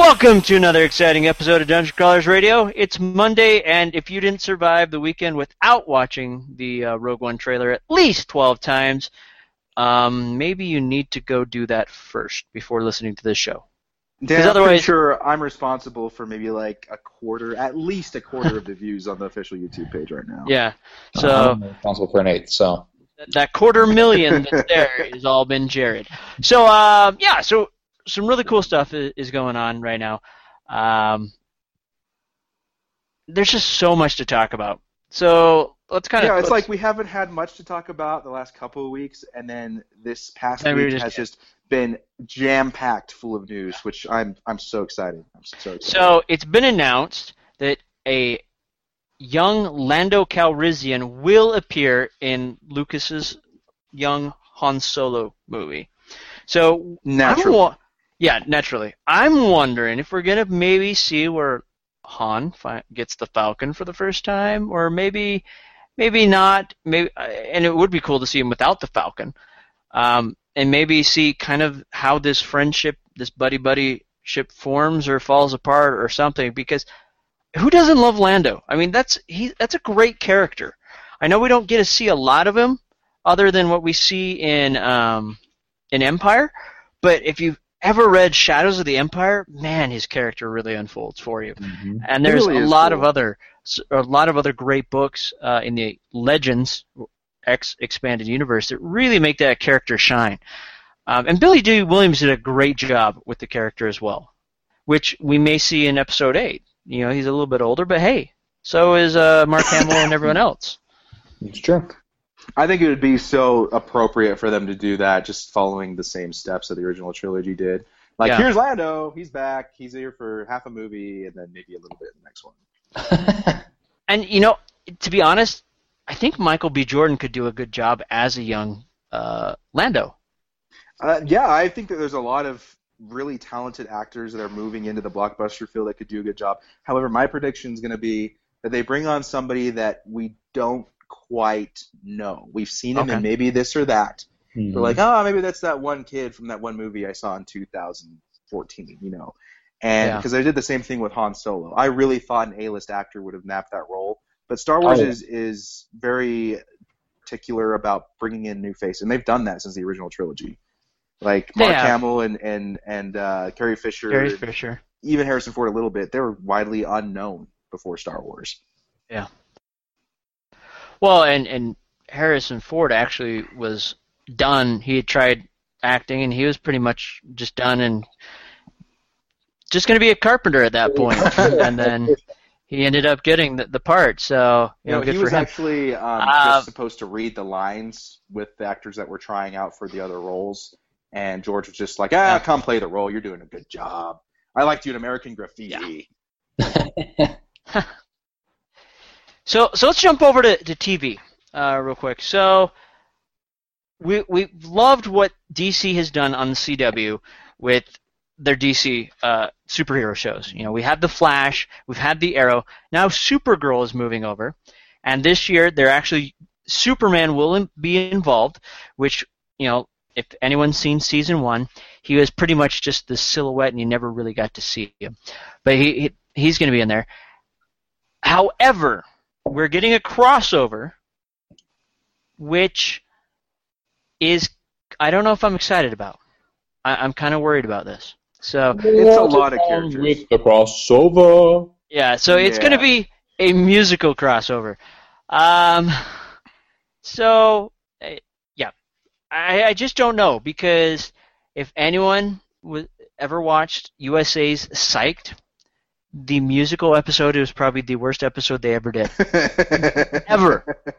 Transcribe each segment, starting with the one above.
Welcome to another exciting episode of Dungeon Crawlers Radio. It's Monday, and if you didn't survive the weekend without watching the uh, Rogue One trailer at least 12 times, um, maybe you need to go do that first before listening to this show. Dan, I'm otherwise- sure I'm responsible for maybe like a quarter, at least a quarter of the views on the official YouTube page right now. Yeah, so I'm responsible for an eighth, so that quarter million that's there has all been Jared. So uh, yeah, so some really cool stuff is, is going on right now. Um, there's just so much to talk about. So let's kind of Yeah, it's like we haven't had much to talk about the last couple of weeks, and then this past And we week just- has just been jam packed full of news, which I'm I'm so excited. I'm so excited. So it's been announced that a young Lando Calrissian will appear in Lucas's young Han Solo movie. So Naturally. wa- yeah, naturally. I'm wondering if we're gonna maybe see where Han fi- gets the Falcon for the first time, or maybe, maybe not. Maybe, uh, and it would be cool to see him without the Falcon, um, and maybe see kind of how this friendship, this buddy buddy ship forms or falls apart or something. Because who doesn't love Lando? I mean, that's he. That's a great character. I know we don't get to see a lot of him, other than what we see in um, in Empire. But if you've ever read Shadows of the Empire, man, his character really unfolds for you. And there's really a lot of other a lot of other great books uh, in the Legends X expanded universe that really make that character shine. Um, and Billy Dee Williams did a great job with the character as well, which we may see in Episode Eight. You know, he's a little bit older, but hey, so is uh, Mark Hamill and everyone else. it's true. I think it would be so appropriate for them to do that, just following the same steps that the original trilogy did. Like, Yeah. here's Lando, he's back, he's here for half a movie, and then maybe a little bit in the next one. And you know, to be honest, I think Michael B. Jordan could do a good job as a young uh, Lando. Uh, yeah, I think that there's a lot of really talented actors that are moving into the blockbuster field that could do a good job. However, my prediction is going to be that they bring on somebody that we don't quite know. We've seen him Okay. in maybe this or that. Mhm. We're like, oh, maybe that's that one kid from that one movie I saw in 2014, you know. And Yeah. because I did the same thing with Han Solo, I really thought an A-list actor would have napped that role. But Star Wars Oh, yeah. is is very particular about bringing in new faces, and they've done that since the original trilogy. Like Mark have. Hamill and and and uh, Carrie Fisher, Carrie Fisher. even Harrison Ford a little bit. They were widely unknown before Star Wars. Well, and and Harrison Ford actually was done. He had tried acting, and he was pretty much just done and just going to be a carpenter at that point. and then he ended up getting the, the part. So you You know, know, good he for was him. actually um, Uh, just supposed to read the lines with the actors that were trying out for the other roles, and George was just like, "Ah, come play the role. You're doing a good job. I liked you in American Graffiti." So so let's jump over to, to TV uh, real quick. So we we loved what DC has done on the CW with their DC uh, superhero shows. You know, we had the Flash, we've had the Arrow. Now Supergirl is moving over, and this year they're actually Superman will be involved, which you know. If anyone's seen season one, he was pretty much just the silhouette, and you never really got to see him. But he, he he's going to be in there. However, we're getting a crossover which is I don't know if I'm excited about. I, I'm kind of worried about this. So It's a lot of characters. With the crossover. yeah, so it's going to be a musical crossover. Um, so uh, yeah, I, I just don't know because if anyone was ever watched USA's Psyched, the musical episode was probably the worst episode they ever did. Ever.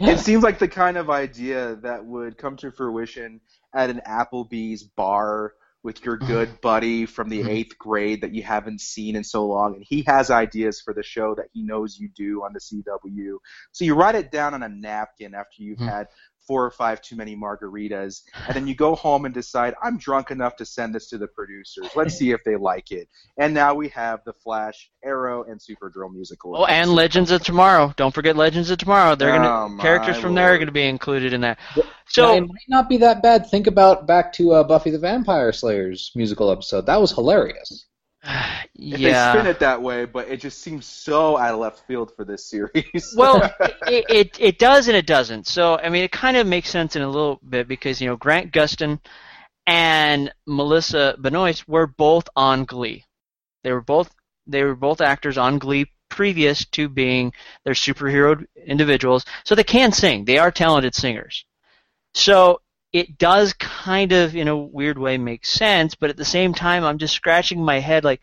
It seems like the kind of idea that would come to fruition at an Applebee's bar with your good buddy from the Mhm. eighth grade that you haven't seen in so long, and he has ideas for the show that he knows you do on the CW. So you write it down on a napkin after you've Mhm. had four or five too many margaritas, and then you go home and decide, I'm drunk enough to send this to the producers. Let's see if they like it. And now we have the Flash, Arrow, and Supergirl musical. Oh, and Legends of Tomorrow. Don't forget Legends of Tomorrow. They're Oh, gonna my characters from there are going to be included in that. Now, So it might not be that bad. Think about back to uh, Buffy the Vampire Slayer's musical episode. That was hilarious. If yeah. they spin it that way, but it just seems so out of left field for this series. well, it, it it does and it doesn't. So I mean, it kind of makes sense in a little bit because you know Grant Gustin and Melissa Benoist were both on Glee. They were both they were both actors on Glee previous to being their superhero individuals. So they can sing. They are talented singers. So it does kind of in a weird way make sense, but at the same time I'm just scratching my head like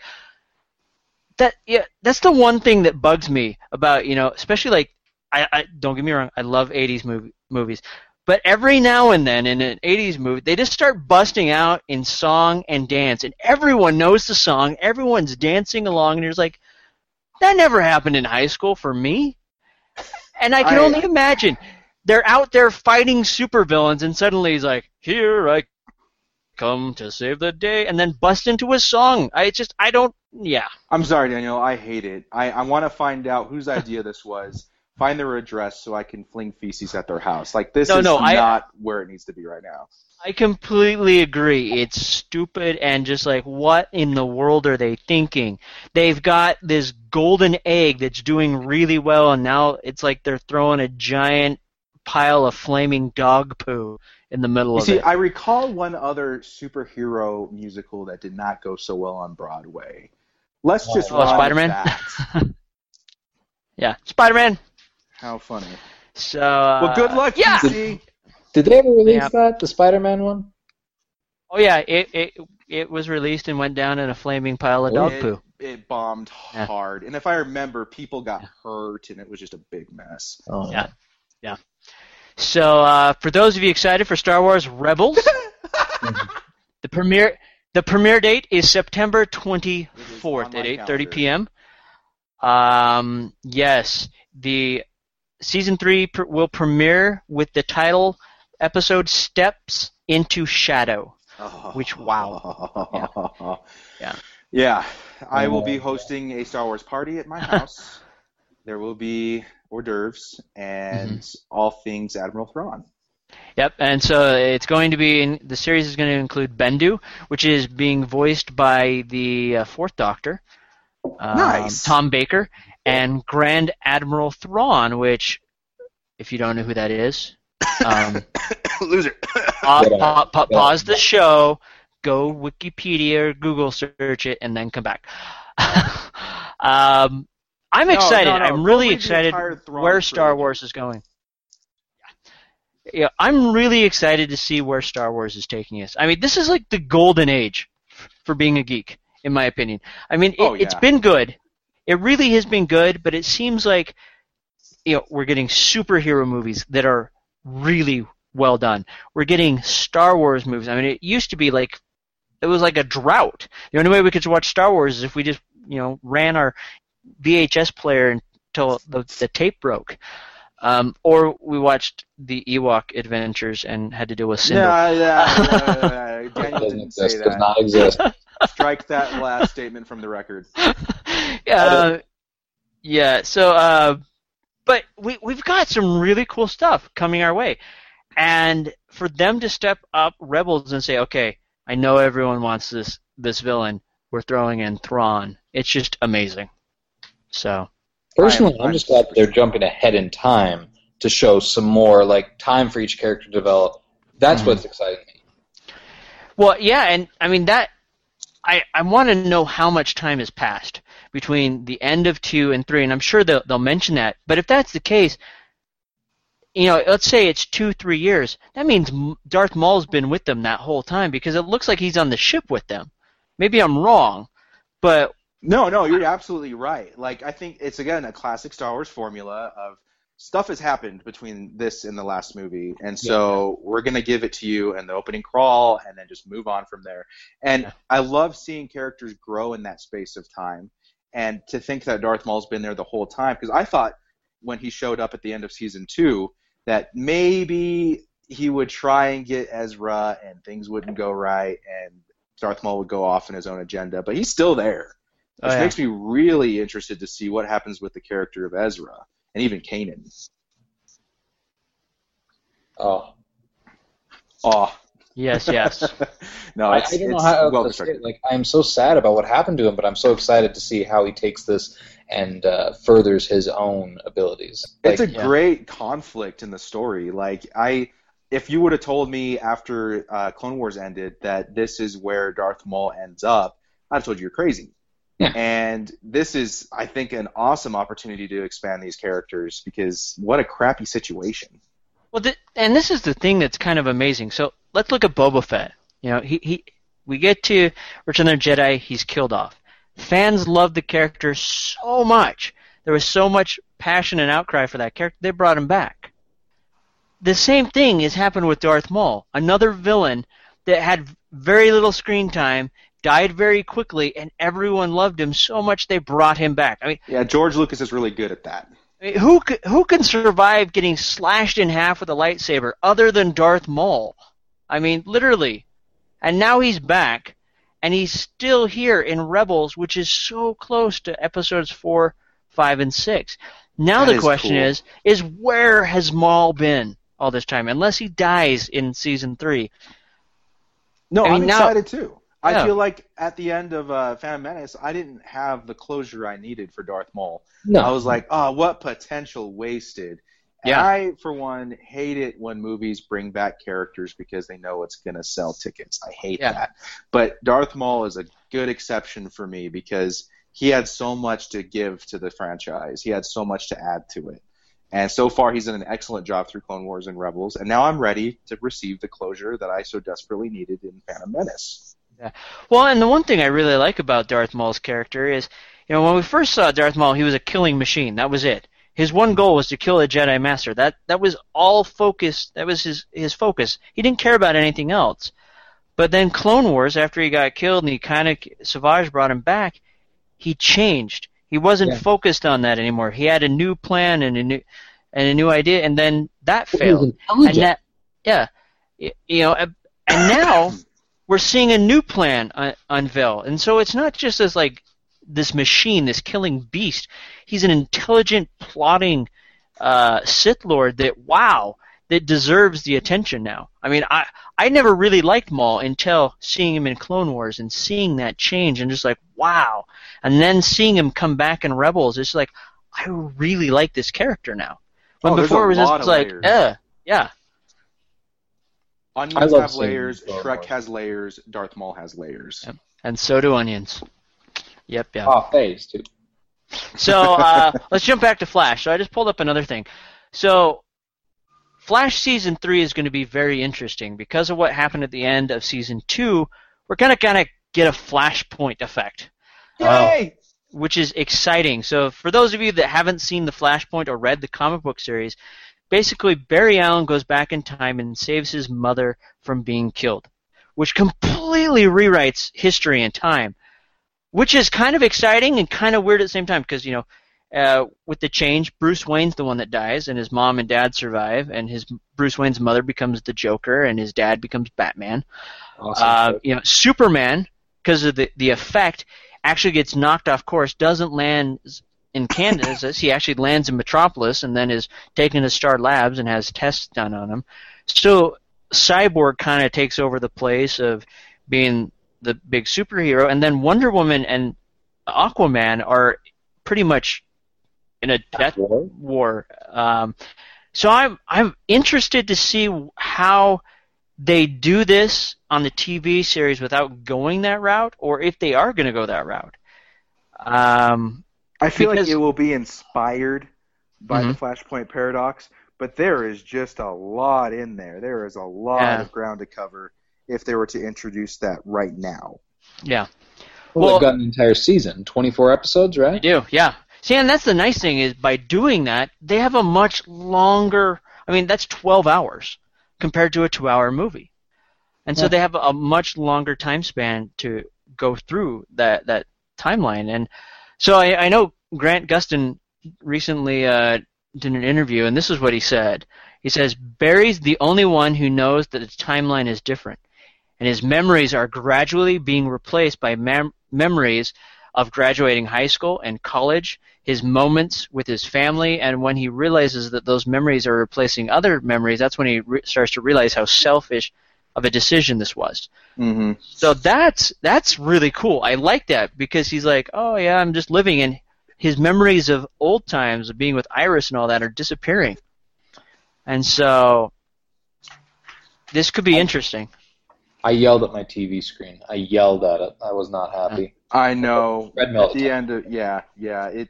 that yeah that's the one thing that bugs me about you know especially like I, I don't get me wrong I love 80s movie, movies but every now and then in an 80s movie they just start busting out in song and dance and everyone knows the song everyone's dancing along and you're just like that never happened in high school for me. And I can I- only imagine they're out there fighting supervillains and suddenly he's like here I come to save the day and then bust into a song I just I don't yeah I'm sorry, Daniel. I hate it. I, I want to find out whose idea this was. Find their address so I can fling feces at their house. Like this No, is no, I- not where it needs to be right now. I completely agree. It's stupid and just like, what in the world are they thinking? They've got this golden egg that's doing really well, and now it's like they're throwing a giant pile of flaming dog poo in the middle You of see, it. I recall one other superhero musical that did not go so well on Broadway. Let's just Oh, run Spider-Man? yeah, Spider-Man. How funny. So, uh, Well, good luck, Yeah. DC. Did they ever release Yeah. that, the Spider-Man one? Oh yeah, it it it was released and went down in a flaming pile of dog it, poo. it bombed Yeah. hard, and if I remember, people got hurt, and it was just a big mess. Oh, Yeah. So, uh, for those of you excited for Star Wars Rebels, the premiere the premiere date is September twenty fourth on at eight thirty p.m. Um, yes, the season three pr- will premiere with the title episode "Steps into Shadow." Which- wow. Yeah. Yeah. I will be Oh. hosting a Star Wars party at my house. there will be hors d'oeuvres and Mm-hmm. all things Admiral Thrawn. Yep, and so it's going to be in, the series is going to include Bendu, which is being voiced by the uh, Fourth Doctor, um, Nice. Tom Baker, and Grand Admiral Thrawn, which, if you don't know who that is, um, Loser. pa- pa- pa- pause the show, go Wikipedia or Google search it, and then come back. um, I'm No, excited. no, no, I'm really excited where Star. Wars is going. Yeah, I'm really excited to see where Star Wars is taking us. I mean, this is like the golden age for being a geek, in my opinion. I mean, it, Oh, it's yeah. been good. It really has been good, but it seems like you know we're getting superhero movies that are really well done. We're getting Star Wars movies. I mean, it used to be like it was like a drought. The only way we could watch Star Wars is if we just you know ran our VHS player until the, the tape broke. Um, or we watched the Ewok Adventures and had to deal with Cindel. Yeah, yeah, yeah, yeah. Daniel doesn't didn't say exist. Does not exist. Strike that last statement from the record. uh, yeah. So, uh, but we we've got some really cool stuff coming our way, and for them to step up Rebels and say, okay, I know everyone wants this this villain, we're throwing in Thrawn. It's just amazing. So, Personally, I'm- just glad they're jumping ahead in time to show some more like time for each character to develop. That's mm-hmm. what's exciting me. Well, yeah, and I mean that. I I want to know how much time has passed between the end of two and three, and I'm sure they'll they'll mention that. But if that's the case, you know, let's say it's two three years, that means Darth Maul's been with them that whole time because it looks like he's on the ship with them. Maybe I'm wrong, but No, no, you're absolutely right. Like I think it's again a classic Star Wars formula of stuff has happened between this and the last movie, and so we're gonna give it to you in the opening crawl, and then just move on from there. And Yeah. I love seeing characters grow in that space of time, and to think that Darth Maul's been there the whole time because I thought when he showed up at the end of season two that maybe he would try and get Ezra and things wouldn't go right and Darth Maul would go off on his own agenda, but he's still there. Which Oh, yeah. makes me really interested to see what happens with the character of Ezra and even Kanan. Oh, Oh, yes, yes. no, I, it's, I don't know how well to say constructed. Like, I'm so sad about what happened to him, but I'm so excited to see how he takes this and uh, furthers his own abilities. It's a yeah. great conflict in the story. Like I, if you would have told me after uh, Clone Wars ended that this is where Darth Maul ends up, I'd have told you you're crazy. Yeah. And this is, I think, an awesome opportunity to expand these characters because what a crappy situation. Well, th- and this is the thing that's kind of amazing. So let's look at Boba Fett. You know, he, he we get to Return of the Jedi, he's killed off. Fans love the character so much. There was so much passion and outcry for that character. They brought him back. The same thing has happened with Darth Maul, another villain that had very little screen time, died very quickly, and everyone loved him so much they brought him back. I mean, Yeah, George Lucas is really good at that. I mean, who who can survive getting slashed in half with a lightsaber other than Darth Maul? I mean, literally. And now he's back, and he's still here in Rebels, which is so close to episodes four, five, and six. Now That the is question cool. is: is where has Maul been all this time? Unless he dies in season three. No, I mean, now- excited too. I Yeah. feel like at the end of uh, Phantom Menace, I didn't have the closure I needed for Darth Maul. no, I was like, oh, what potential wasted. And Yeah. I, for one, hate it when movies bring back characters because they know it's going to sell tickets. I hate Yeah. that. But Darth Maul is a good exception for me because he had so much to give to the franchise. He had so much to add to it. And so far, he's done an excellent job through Clone Wars and Rebels. And now I'm ready to receive the closure that I so desperately needed in Phantom Menace. Well, and the one thing I really like about Darth Maul's character is, you know, when we first saw Darth Maul, he was a killing machine. That was it. His one goal was to kill a Jedi Master. That that was all focus. That was his his focus. He didn't care about anything else. But then Clone Wars, after he got killed and he kind of Savage brought him back, he changed. He wasn't Yeah. focused on that anymore. He had a new plan and a new and a new idea, and then that failed. And that, yeah, you know, and now we're seeing a new plan un- unveil, and so it's not just as like this machine, this killing beast. He's an intelligent, plotting uh, Sith Lord that wow, that deserves the attention now. I mean, I I never really liked Maul until seeing him in Clone Wars and seeing that change, and just like wow, and then seeing him come back in Rebels, it's like I really like this character now. When Oh, before it was just like, uh, yeah. I Onions have layers, Shrek has layers, Darth Maul has layers. Yep. And so do onions. Yep, yep. Oh, phase too. So uh, let's jump back to Flash. So I just pulled up another thing. So Flash season three is going to be very interesting because of what happened at the end of season two. We're gonna kind of get a Flashpoint effect, Yay! which is exciting. So for those of you that haven't seen the Flashpoint or read the comic book series, basically Barry Allen goes back in time and saves his mother from being killed, which completely rewrites history and time, which is kind of exciting and kind of weird at the same time because you know. Uh, with the change, Bruce Wayne's the one that dies, and his mom and dad survive, and his Bruce Wayne's mother becomes the Joker, and his dad becomes Batman. Awesome. Uh, you know, Superman, because of the the effect, actually gets knocked off course, doesn't land in Kansas. he actually lands in Metropolis, and then is taken to Star Labs and has tests done on him. So Cyborg kind of takes over the place of being the big superhero, and then Wonder Woman and Aquaman are pretty much in a death War? war. Um, So I'm I'm interested to see how they do this on the TV series without going that route, or if they are going to go that route. Um, I feel Because- like it will be inspired by Mhm. the Flashpoint paradox, but there is just a lot in there. There is a lot Yeah. of ground to cover if they were to introduce that right now. yeah, Well, Well- they've got an entire season, 24 episodes, I right? do. Yeah. See, and that's the nice thing is by doing that, they have a much longer. I mean, that's 12 hours compared to a two-hour movie, and so they have a much longer time span to go through that that timeline. And so I, I know Grant Gustin recently uh, did an interview, and this is what he said. He says Barry's the only one who knows that the timeline is different, and his memories are gradually being replaced by mem- memories of graduating high school and college, his moments with his family, and when he realizes that those memories are replacing other memories, that's when he re- starts to realize how selfish of a decision this was. Mm-hmm. So that's that's really cool. I like that because he's like, oh yeah, I'm just living, and his memories of old times of being with Iris and all that are disappearing, and so this could be interesting. I yelled at my TV screen. I yelled at it. I was not happy. I know. Red At the end of yeah, yeah. It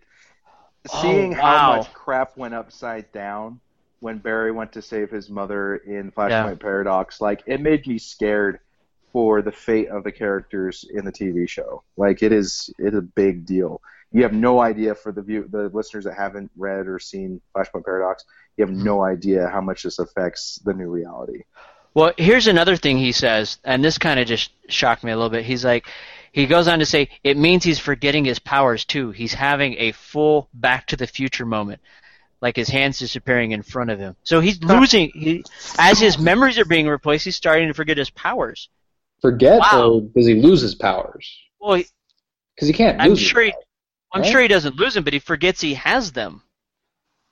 Oh, seeing wow. how much crap went upside down when Barry went to save his mother in Flashpoint Yeah. Paradox, like it made me scared for the fate of the characters in the TV show. Like it is it's a big deal. You have no idea for the view the listeners that haven't read or seen Flashpoint Paradox, you have mm-hmm. no idea how much this affects the new reality. Well, here's another thing he says, and this kind of just shocked me a little bit. He's like, he goes on to say, it means he's forgetting his powers too. He's having a full Back to the Future moment, like his hands disappearing in front of him. So he's losing. He, as his memories are being replaced, he's starting to forget his powers. Forget, Wow. or does he lose his powers? Well, Because he can't I'm lose his sure he, powers, I'm right? sure he doesn't lose them, but he forgets he has them.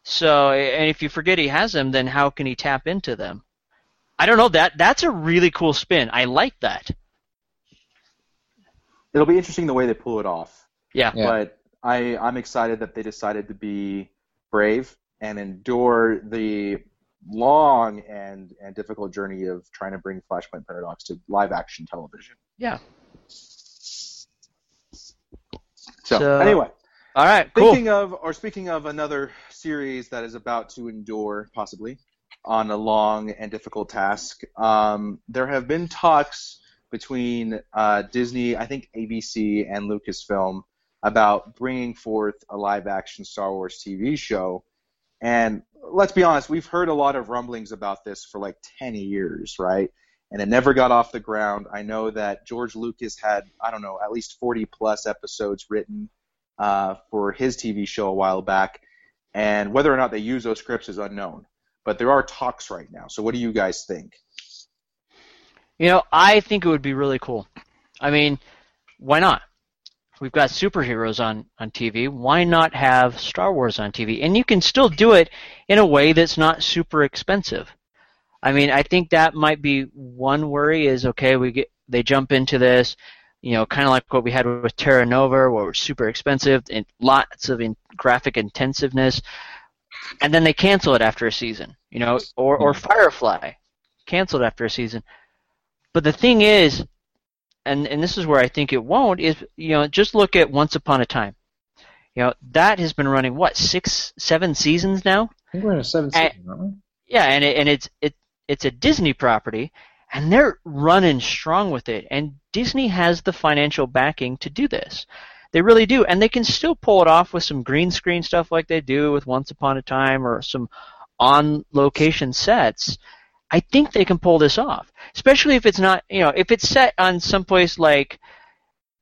So, and if you forget he has them, then how can he tap into them? I don't know. That that's a really cool spin. I like that. It'll be interesting the way they pull it off. Yeah. Yeah. But I I'm excited that they decided to be brave and endure the long and and difficult journey of trying to bring Flashpoint Paradox to live action television. Yeah. So, So- anyway, All right. Cool. thinking of or speaking of another series that is about to endure possibly on a long and difficult task, um, there have been talks between uh, Disney, I think ABC, and Lucasfilm about bringing forth a live action Star Wars TV show. And let's be honest, we've heard a lot of rumblings about this for like 10 years, right? And it never got off the ground. I know that George Lucas had, I don't know, at least 40 plus episodes written uh, for his TV show a while back. And whether or not they use those scripts is unknown. But there are talks right now. So what do you guys think? You know, I think it would be really cool. I mean, why not? We've got superheroes on, on TV. Why not have Star Wars on TV? And you can still do it in a way that's not super expensive. I mean, I think that might be one worry is okay, we get they jump into this, you know, kind of like what we had with Terra Nova, where it was super expensive and lots of in, graphic intensiveness, and then they cancel it after a season, you know, or or hmm. Firefly canceled after a season. But the thing is, and and this is where I think it won't is you know just look at Once Upon a Time. You know that has been running what six, seven seasons now. I think we're in a seventh I- season, aren't we? Yeah, and it, and it's it it's a Disney property, and they're running strong with it. And Disney has the financial backing to do this. They really do, and they can still pull it off with some green screen stuff like they do with Once Upon a Time or some on location sets. I think they can pull this off, especially if it's not you know if it's set on someplace like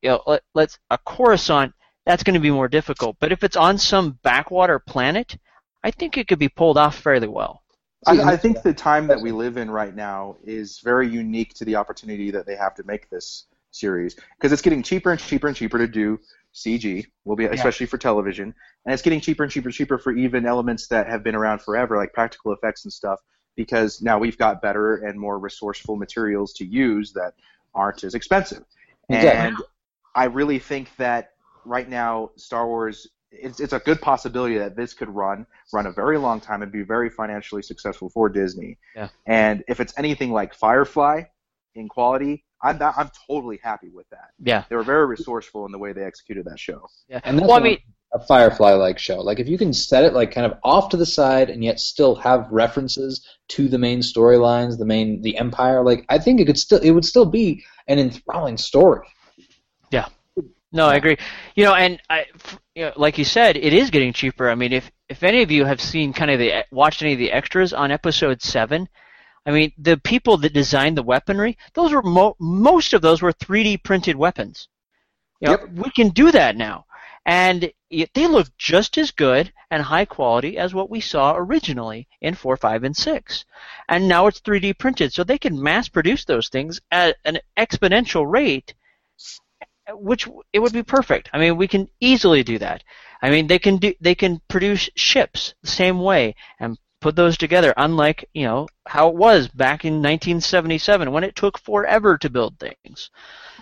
you know let, let's a Coruscant. That's going to be more difficult. But if it's on some backwater planet, I think it could be pulled off fairly well. I, I think the time that we live in right now is very unique to the opportunity that they have to make this series because it's getting cheaper and cheaper and cheaper to do CG, will be especially for television, and it's getting cheaper and cheaper and cheaper for even elements that have been around forever, like practical effects and stuff, because now we've got better and more resourceful materials to use that aren't as expensive. Exactly. And I really think that right now Star Wars it's it's a good possibility that this could run run a very long time and be very financially successful for Disney. Yeah. And if it's anything like Firefly in quality, I'm I'm totally happy with that. Yeah. They were very resourceful in the way they executed that show. Yeah. And that's well, I mean, a Firefly-like show. Like if you can set it like kind of off to the side and yet still have references to the main storylines, the main the Empire. Like I think it could still it would still be an enthralling story. Yeah. No, I agree. You know, and I, you know, like you said, it is getting cheaper. I mean, if if any of you have seen kind of the watched any of the extras on episode seven, I mean, the people that designed the weaponry, those were mo- most of those were 3D printed weapons. You know, we can do that now, and they look just as good and high quality as what we saw originally in four, five, and six. And now it's 3D printed, so they can mass produce those things at an exponential rate which it would be perfect. I mean, we can easily do that. I mean, they can do they can produce ships the same way and put those together. Unlike you know how it was back in 1977 when it took forever to build things.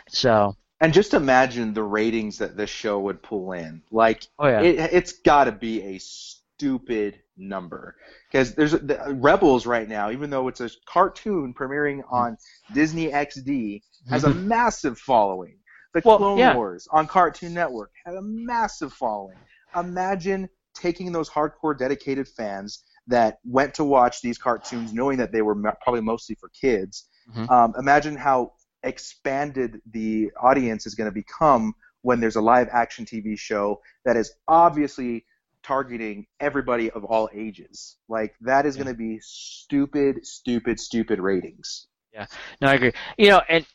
So And just imagine the ratings that this show would pull in. Like, Oh, yeah. it, it's got to be a stupid number because there's the, Rebels right now, even though it's a cartoon premiering on Disney XD, has a massive following. The Well, Clone yeah. Wars on Cartoon Network had a massive following. Imagine taking those hardcore dedicated fans that went to watch these cartoons knowing that they were probably mostly for kids. Mhm. Um, imagine how expanded the audience is going to become when there's a live action TV show that is obviously targeting everybody of all ages. Like that is going to be stupid, stupid, stupid ratings. Yeah, no, I agree. You know, and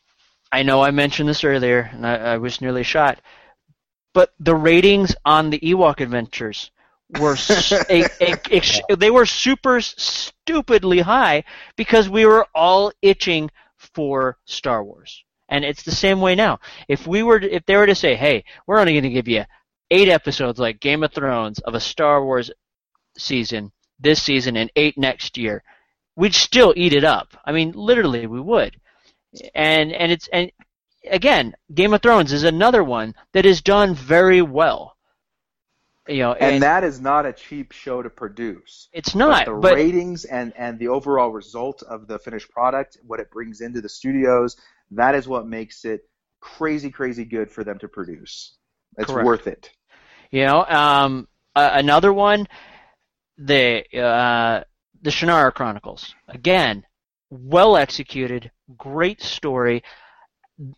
I know I mentioned this earlier, and I, I was nearly shot. But the ratings on the Ewok Adventures were a, a, ex- they were super stupidly high because we were all itching for Star Wars. And it's the same way now. If we were to, if they were to say, "Hey, we're only going to give you 8 episodes like Game of Thrones of a Star Wars season this season and 8 next year." We'd still eat it up. I mean, literally we would. And and it's and again, Game of Thrones is another one that is done very well. You know, And, that is not a cheap show to produce. it's not, but the but ratings and, and the overall result of the finished product, what it brings into the studios, that is what makes it crazy, crazy good for them to produce. It's Correct. worth it. You know, um, uh, another one, the uh, the Shannara Chronicles. Again, well executed, great story.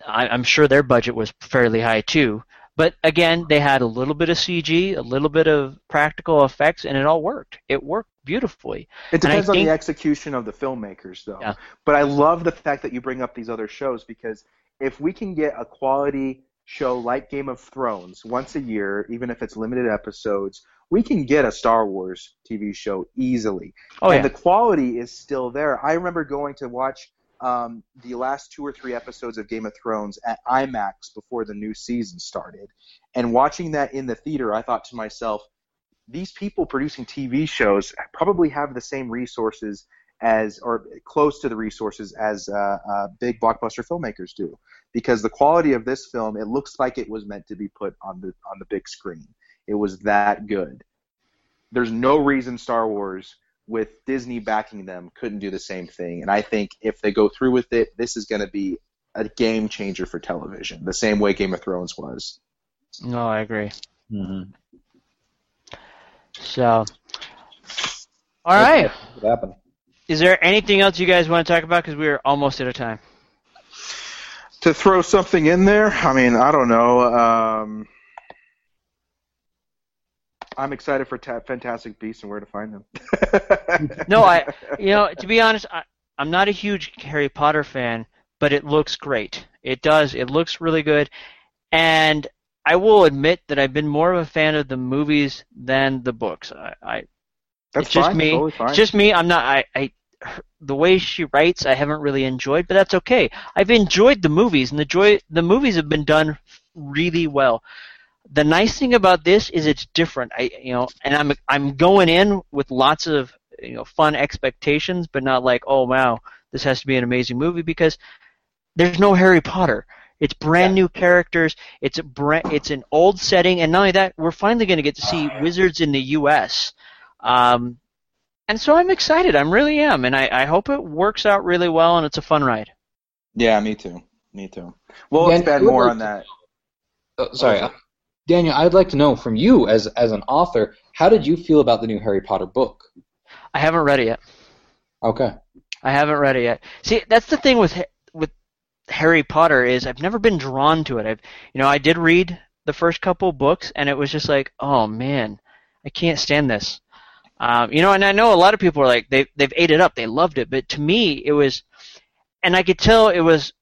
I, I'm sure their budget was fairly high too. But again, they had a little bit of CG, a little bit of practical effects, and it all worked. It worked beautifully. It depends on think- the execution of the filmmakers, though. Yeah. But I love the fact that you bring up these other shows because if we can get a quality show like Game of Thrones once a year, even if it's limited episodes, we can get a Star Wars TV show easily. Oh and yeah, the quality is still there. I remember going to watch um, the last two or three episodes of Game of Thrones at IMAX before the new season started, and watching that in the theater, I thought to myself, these people producing TV shows probably have the same resources as, or close to the resources as uh, uh, big blockbuster filmmakers do, because the quality of this film, it looks like it was meant to be put on the on the big screen. It was that good. There's no reason Star Wars with Disney backing them couldn't do the same thing. And I think if they go through with it, this is going to be a game changer for television, the same way Game of Thrones was. no, I agree. Mm-hmm. So, all right. What happened? Is there anything else you guys want to talk about? Because we are almost out of time. To throw something in there, I mean, I don't know. Um, I'm excited for ta- Fantastic Beasts and where to find them. No, I, you know, to be honest, I, I'm not a huge Harry Potter fan, but it looks great. It does. It looks really good, and I will admit that I've been more of a fan of the movies than the books. I, I That's it's just fine, me. Totally fine. It's just me. I'm not. I, I, the way she writes, I haven't really enjoyed, but that's okay. I've enjoyed the movies, and the joy. The movies have been done really well. The nice thing about this is it's different. I, you know, and I'm I'm going in with lots of you know fun expectations, but not like, oh wow, this has to be an amazing movie because there's no Harry Potter. It's brand new characters. It's a brand, it's an old setting, and not only that, we're finally going to get to see wizards in the U.S. Um, and so I'm excited. I really am, and I, I hope it works out really well, and it's a fun ride. Yeah, me too. Me too. We'll Yeah, expand more on that. Oh, sorry, Oh, uh, Daniel. I'd like to know from you as as an author, how did you feel about the new Harry Potter book? I haven't read it yet. Okay. I haven't read it yet. See, that's the thing with with Harry Potter is I've never been drawn to it. I've you know I did read the first couple books and it was just like oh man I can't stand this. Um, you know, and I know a lot of people are like they they've ate it up, they loved it, but to me it was, and I could tell it was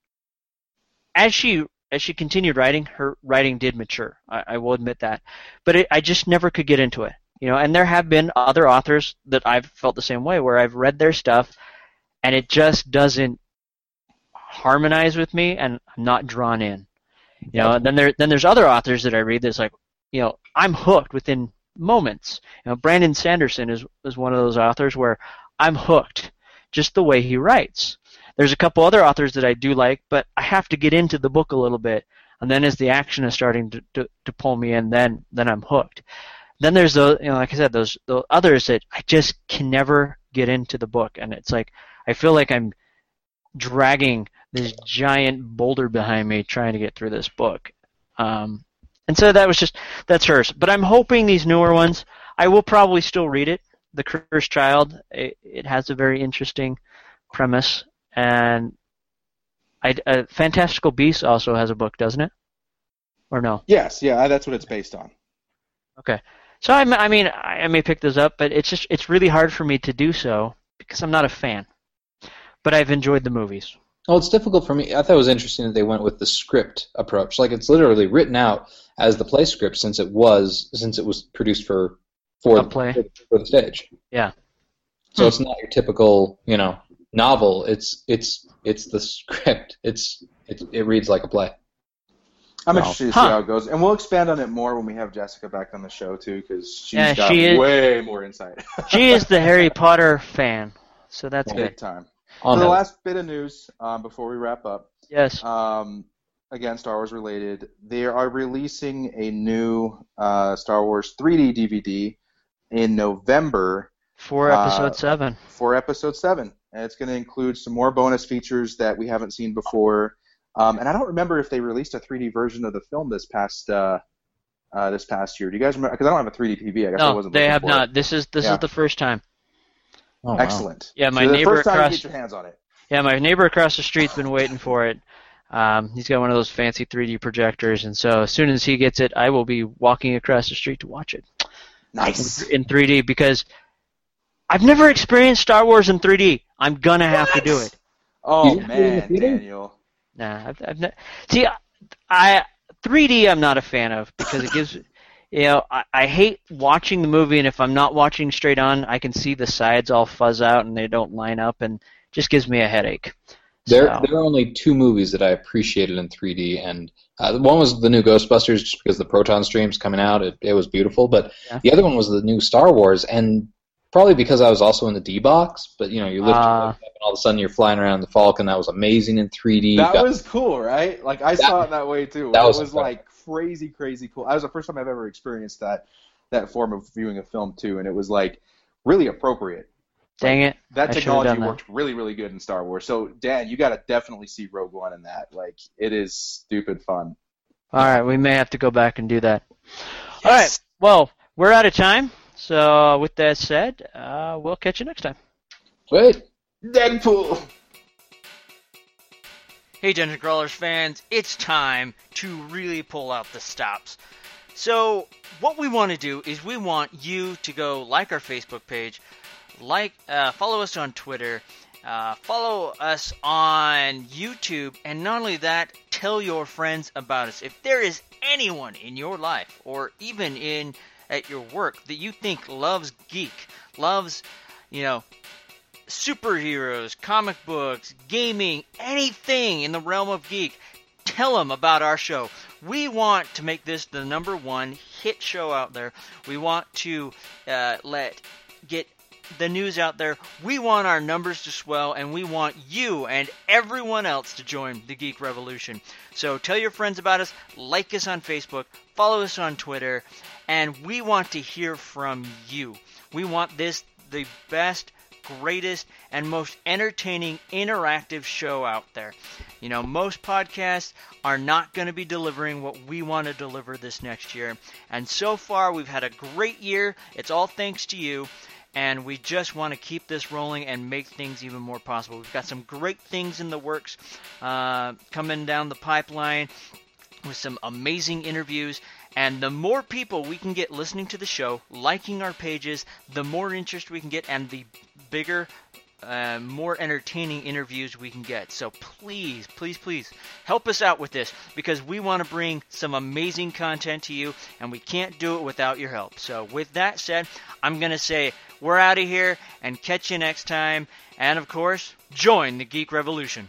as she as she continued writing, her writing did mature. I, I will admit that, but it, I just never could get into it. You know, and there have been other authors that I've felt the same way, where I've read their stuff, and it just doesn't harmonize with me, and I'm not drawn in. You know, and then there then there's other authors that I read that's like, you know, I'm hooked within moments. You know, Brandon Sanderson is is one of those authors where I'm hooked, just the way he writes. There's a couple other authors that I do like, but I have to get into the book a little bit, and then as the action is starting to, to, to pull me in, then then I'm hooked. Then there's those, you know, like I said, those the others that I just can never get into the book, and it's like I feel like I'm dragging this giant boulder behind me trying to get through this book. Um, and so that was just that's hers. But I'm hoping these newer ones, I will probably still read it. The Cursed Child, it, it has a very interesting premise, and I, uh, Fantastical Beasts also has a book, doesn't it? Or no? Yes, yeah, that's what it's based on. Okay. So I, I mean, I I may pick those up, but it's just it's really hard for me to do so because I'm not a fan. But I've enjoyed the movies. Well, it's difficult for me. I thought it was interesting that they went with the script approach. Like it's literally written out as the play script since it was since it was produced for for A play. for the stage. Yeah. So Hmm. it's not your typical, you know, novel. It's it's it's the script. It's it, it reads like a play. I'm Wow. interested to see Huh. how it goes, and we'll expand on it more when we have Jessica back on the show too, because she's Yeah, got she is- way more insight. She is the Harry Potter fan, so that's Big good. time. On So the last bit of news um, before we wrap up, Yes. um, again Star Wars related, they are releasing a new uh, Star Wars 3D DVD in November For uh, episode seven. for Episode Seven, and it's going to include some more bonus features that we haven't seen before. Um, and I don't remember if they released a 3D version of the film this past uh, uh, this past year. Do you guys remember? Because I don't have a 3D TV. I guess I No, wasn't. they have for not. It. This is this Yeah. is the first time. Oh, wow. Excellent. Yeah, my so the neighbor first time across- you get your hands on it. Yeah, my neighbor across the street's been waiting for it. Um, he's got one of those fancy 3D projectors, and so as soon as he gets it, I will be walking across the street to watch it Nice. in 3D because I've never experienced Star Wars in 3D. I'm gonna have to do it. Oh You didn't do it in the man. Daniel. Nah, I've, I've not. See, I 3D I'm not a fan of because it gives. You know, I, I hate watching the movie, and if I'm not watching straight on, I can see the sides all fuzz out and they don't line up, and just gives me a headache. There, So- there are only two movies that I appreciated in 3D, and uh, one was the new Ghostbusters, just because the proton streams coming out, it, it was beautiful. But Yeah. the other one was the new Star Wars, and probably because I was also in the D box. But you know, you lift your Ah. up, and all of a sudden you're flying around the Falcon. That was amazing in 3D. That Got- was cool, right? Like I saw it that way too. that it was was like crazy, crazy cool. That was the first time I've ever experienced that that form of viewing a film too, and it was like really appropriate. Dang it! That I technology done that. worked really, really good in Star Wars. So Dan, you got to definitely see Rogue One in that. Like it is stupid fun. All right, we may have to go back and do that. All right, well, we're out of time. So with that said, uh, we'll catch you next time. Wait. Deadpool. Hey, Dungeon Crawlers fans, it's time to really pull out the stops. So, what we want to do is we want you to go like our Facebook page, like, uh, follow us on Twitter, uh, follow us on YouTube, and not only that, tell your friends about us. If there is anyone in your life, or even in at your work, that you think loves geek, loves, you know, superheroes, comic books, gaming, anything in the realm of geek, tell them about our show. We want to make this the number one hit show out there. We want to uh, let get the news out there. We want our numbers to swell, and we want you and everyone else to join the Geek Revolution. So tell your friends about us, like us on Facebook, follow us on Twitter, and we want to hear from you. We want this the best greatest and most entertaining interactive show out there. You know, most podcasts are not going to be delivering what we want to deliver this next year. And so far, we've had a great year. It's all thanks to you. And we just want to keep this rolling and make things even more possible. We've got some great things in the works uh, coming down the pipeline with some amazing interviews. And the more people we can get listening to the show, liking our pages, the more interest we can get, and the bigger, uh, more entertaining interviews we can get. So please, please, please help us out with this because we want to bring some amazing content to you, and we can't do it without your help. So, with that said, I'm going to say we're out of here and catch you next time. And of course, join the Geek Revolution.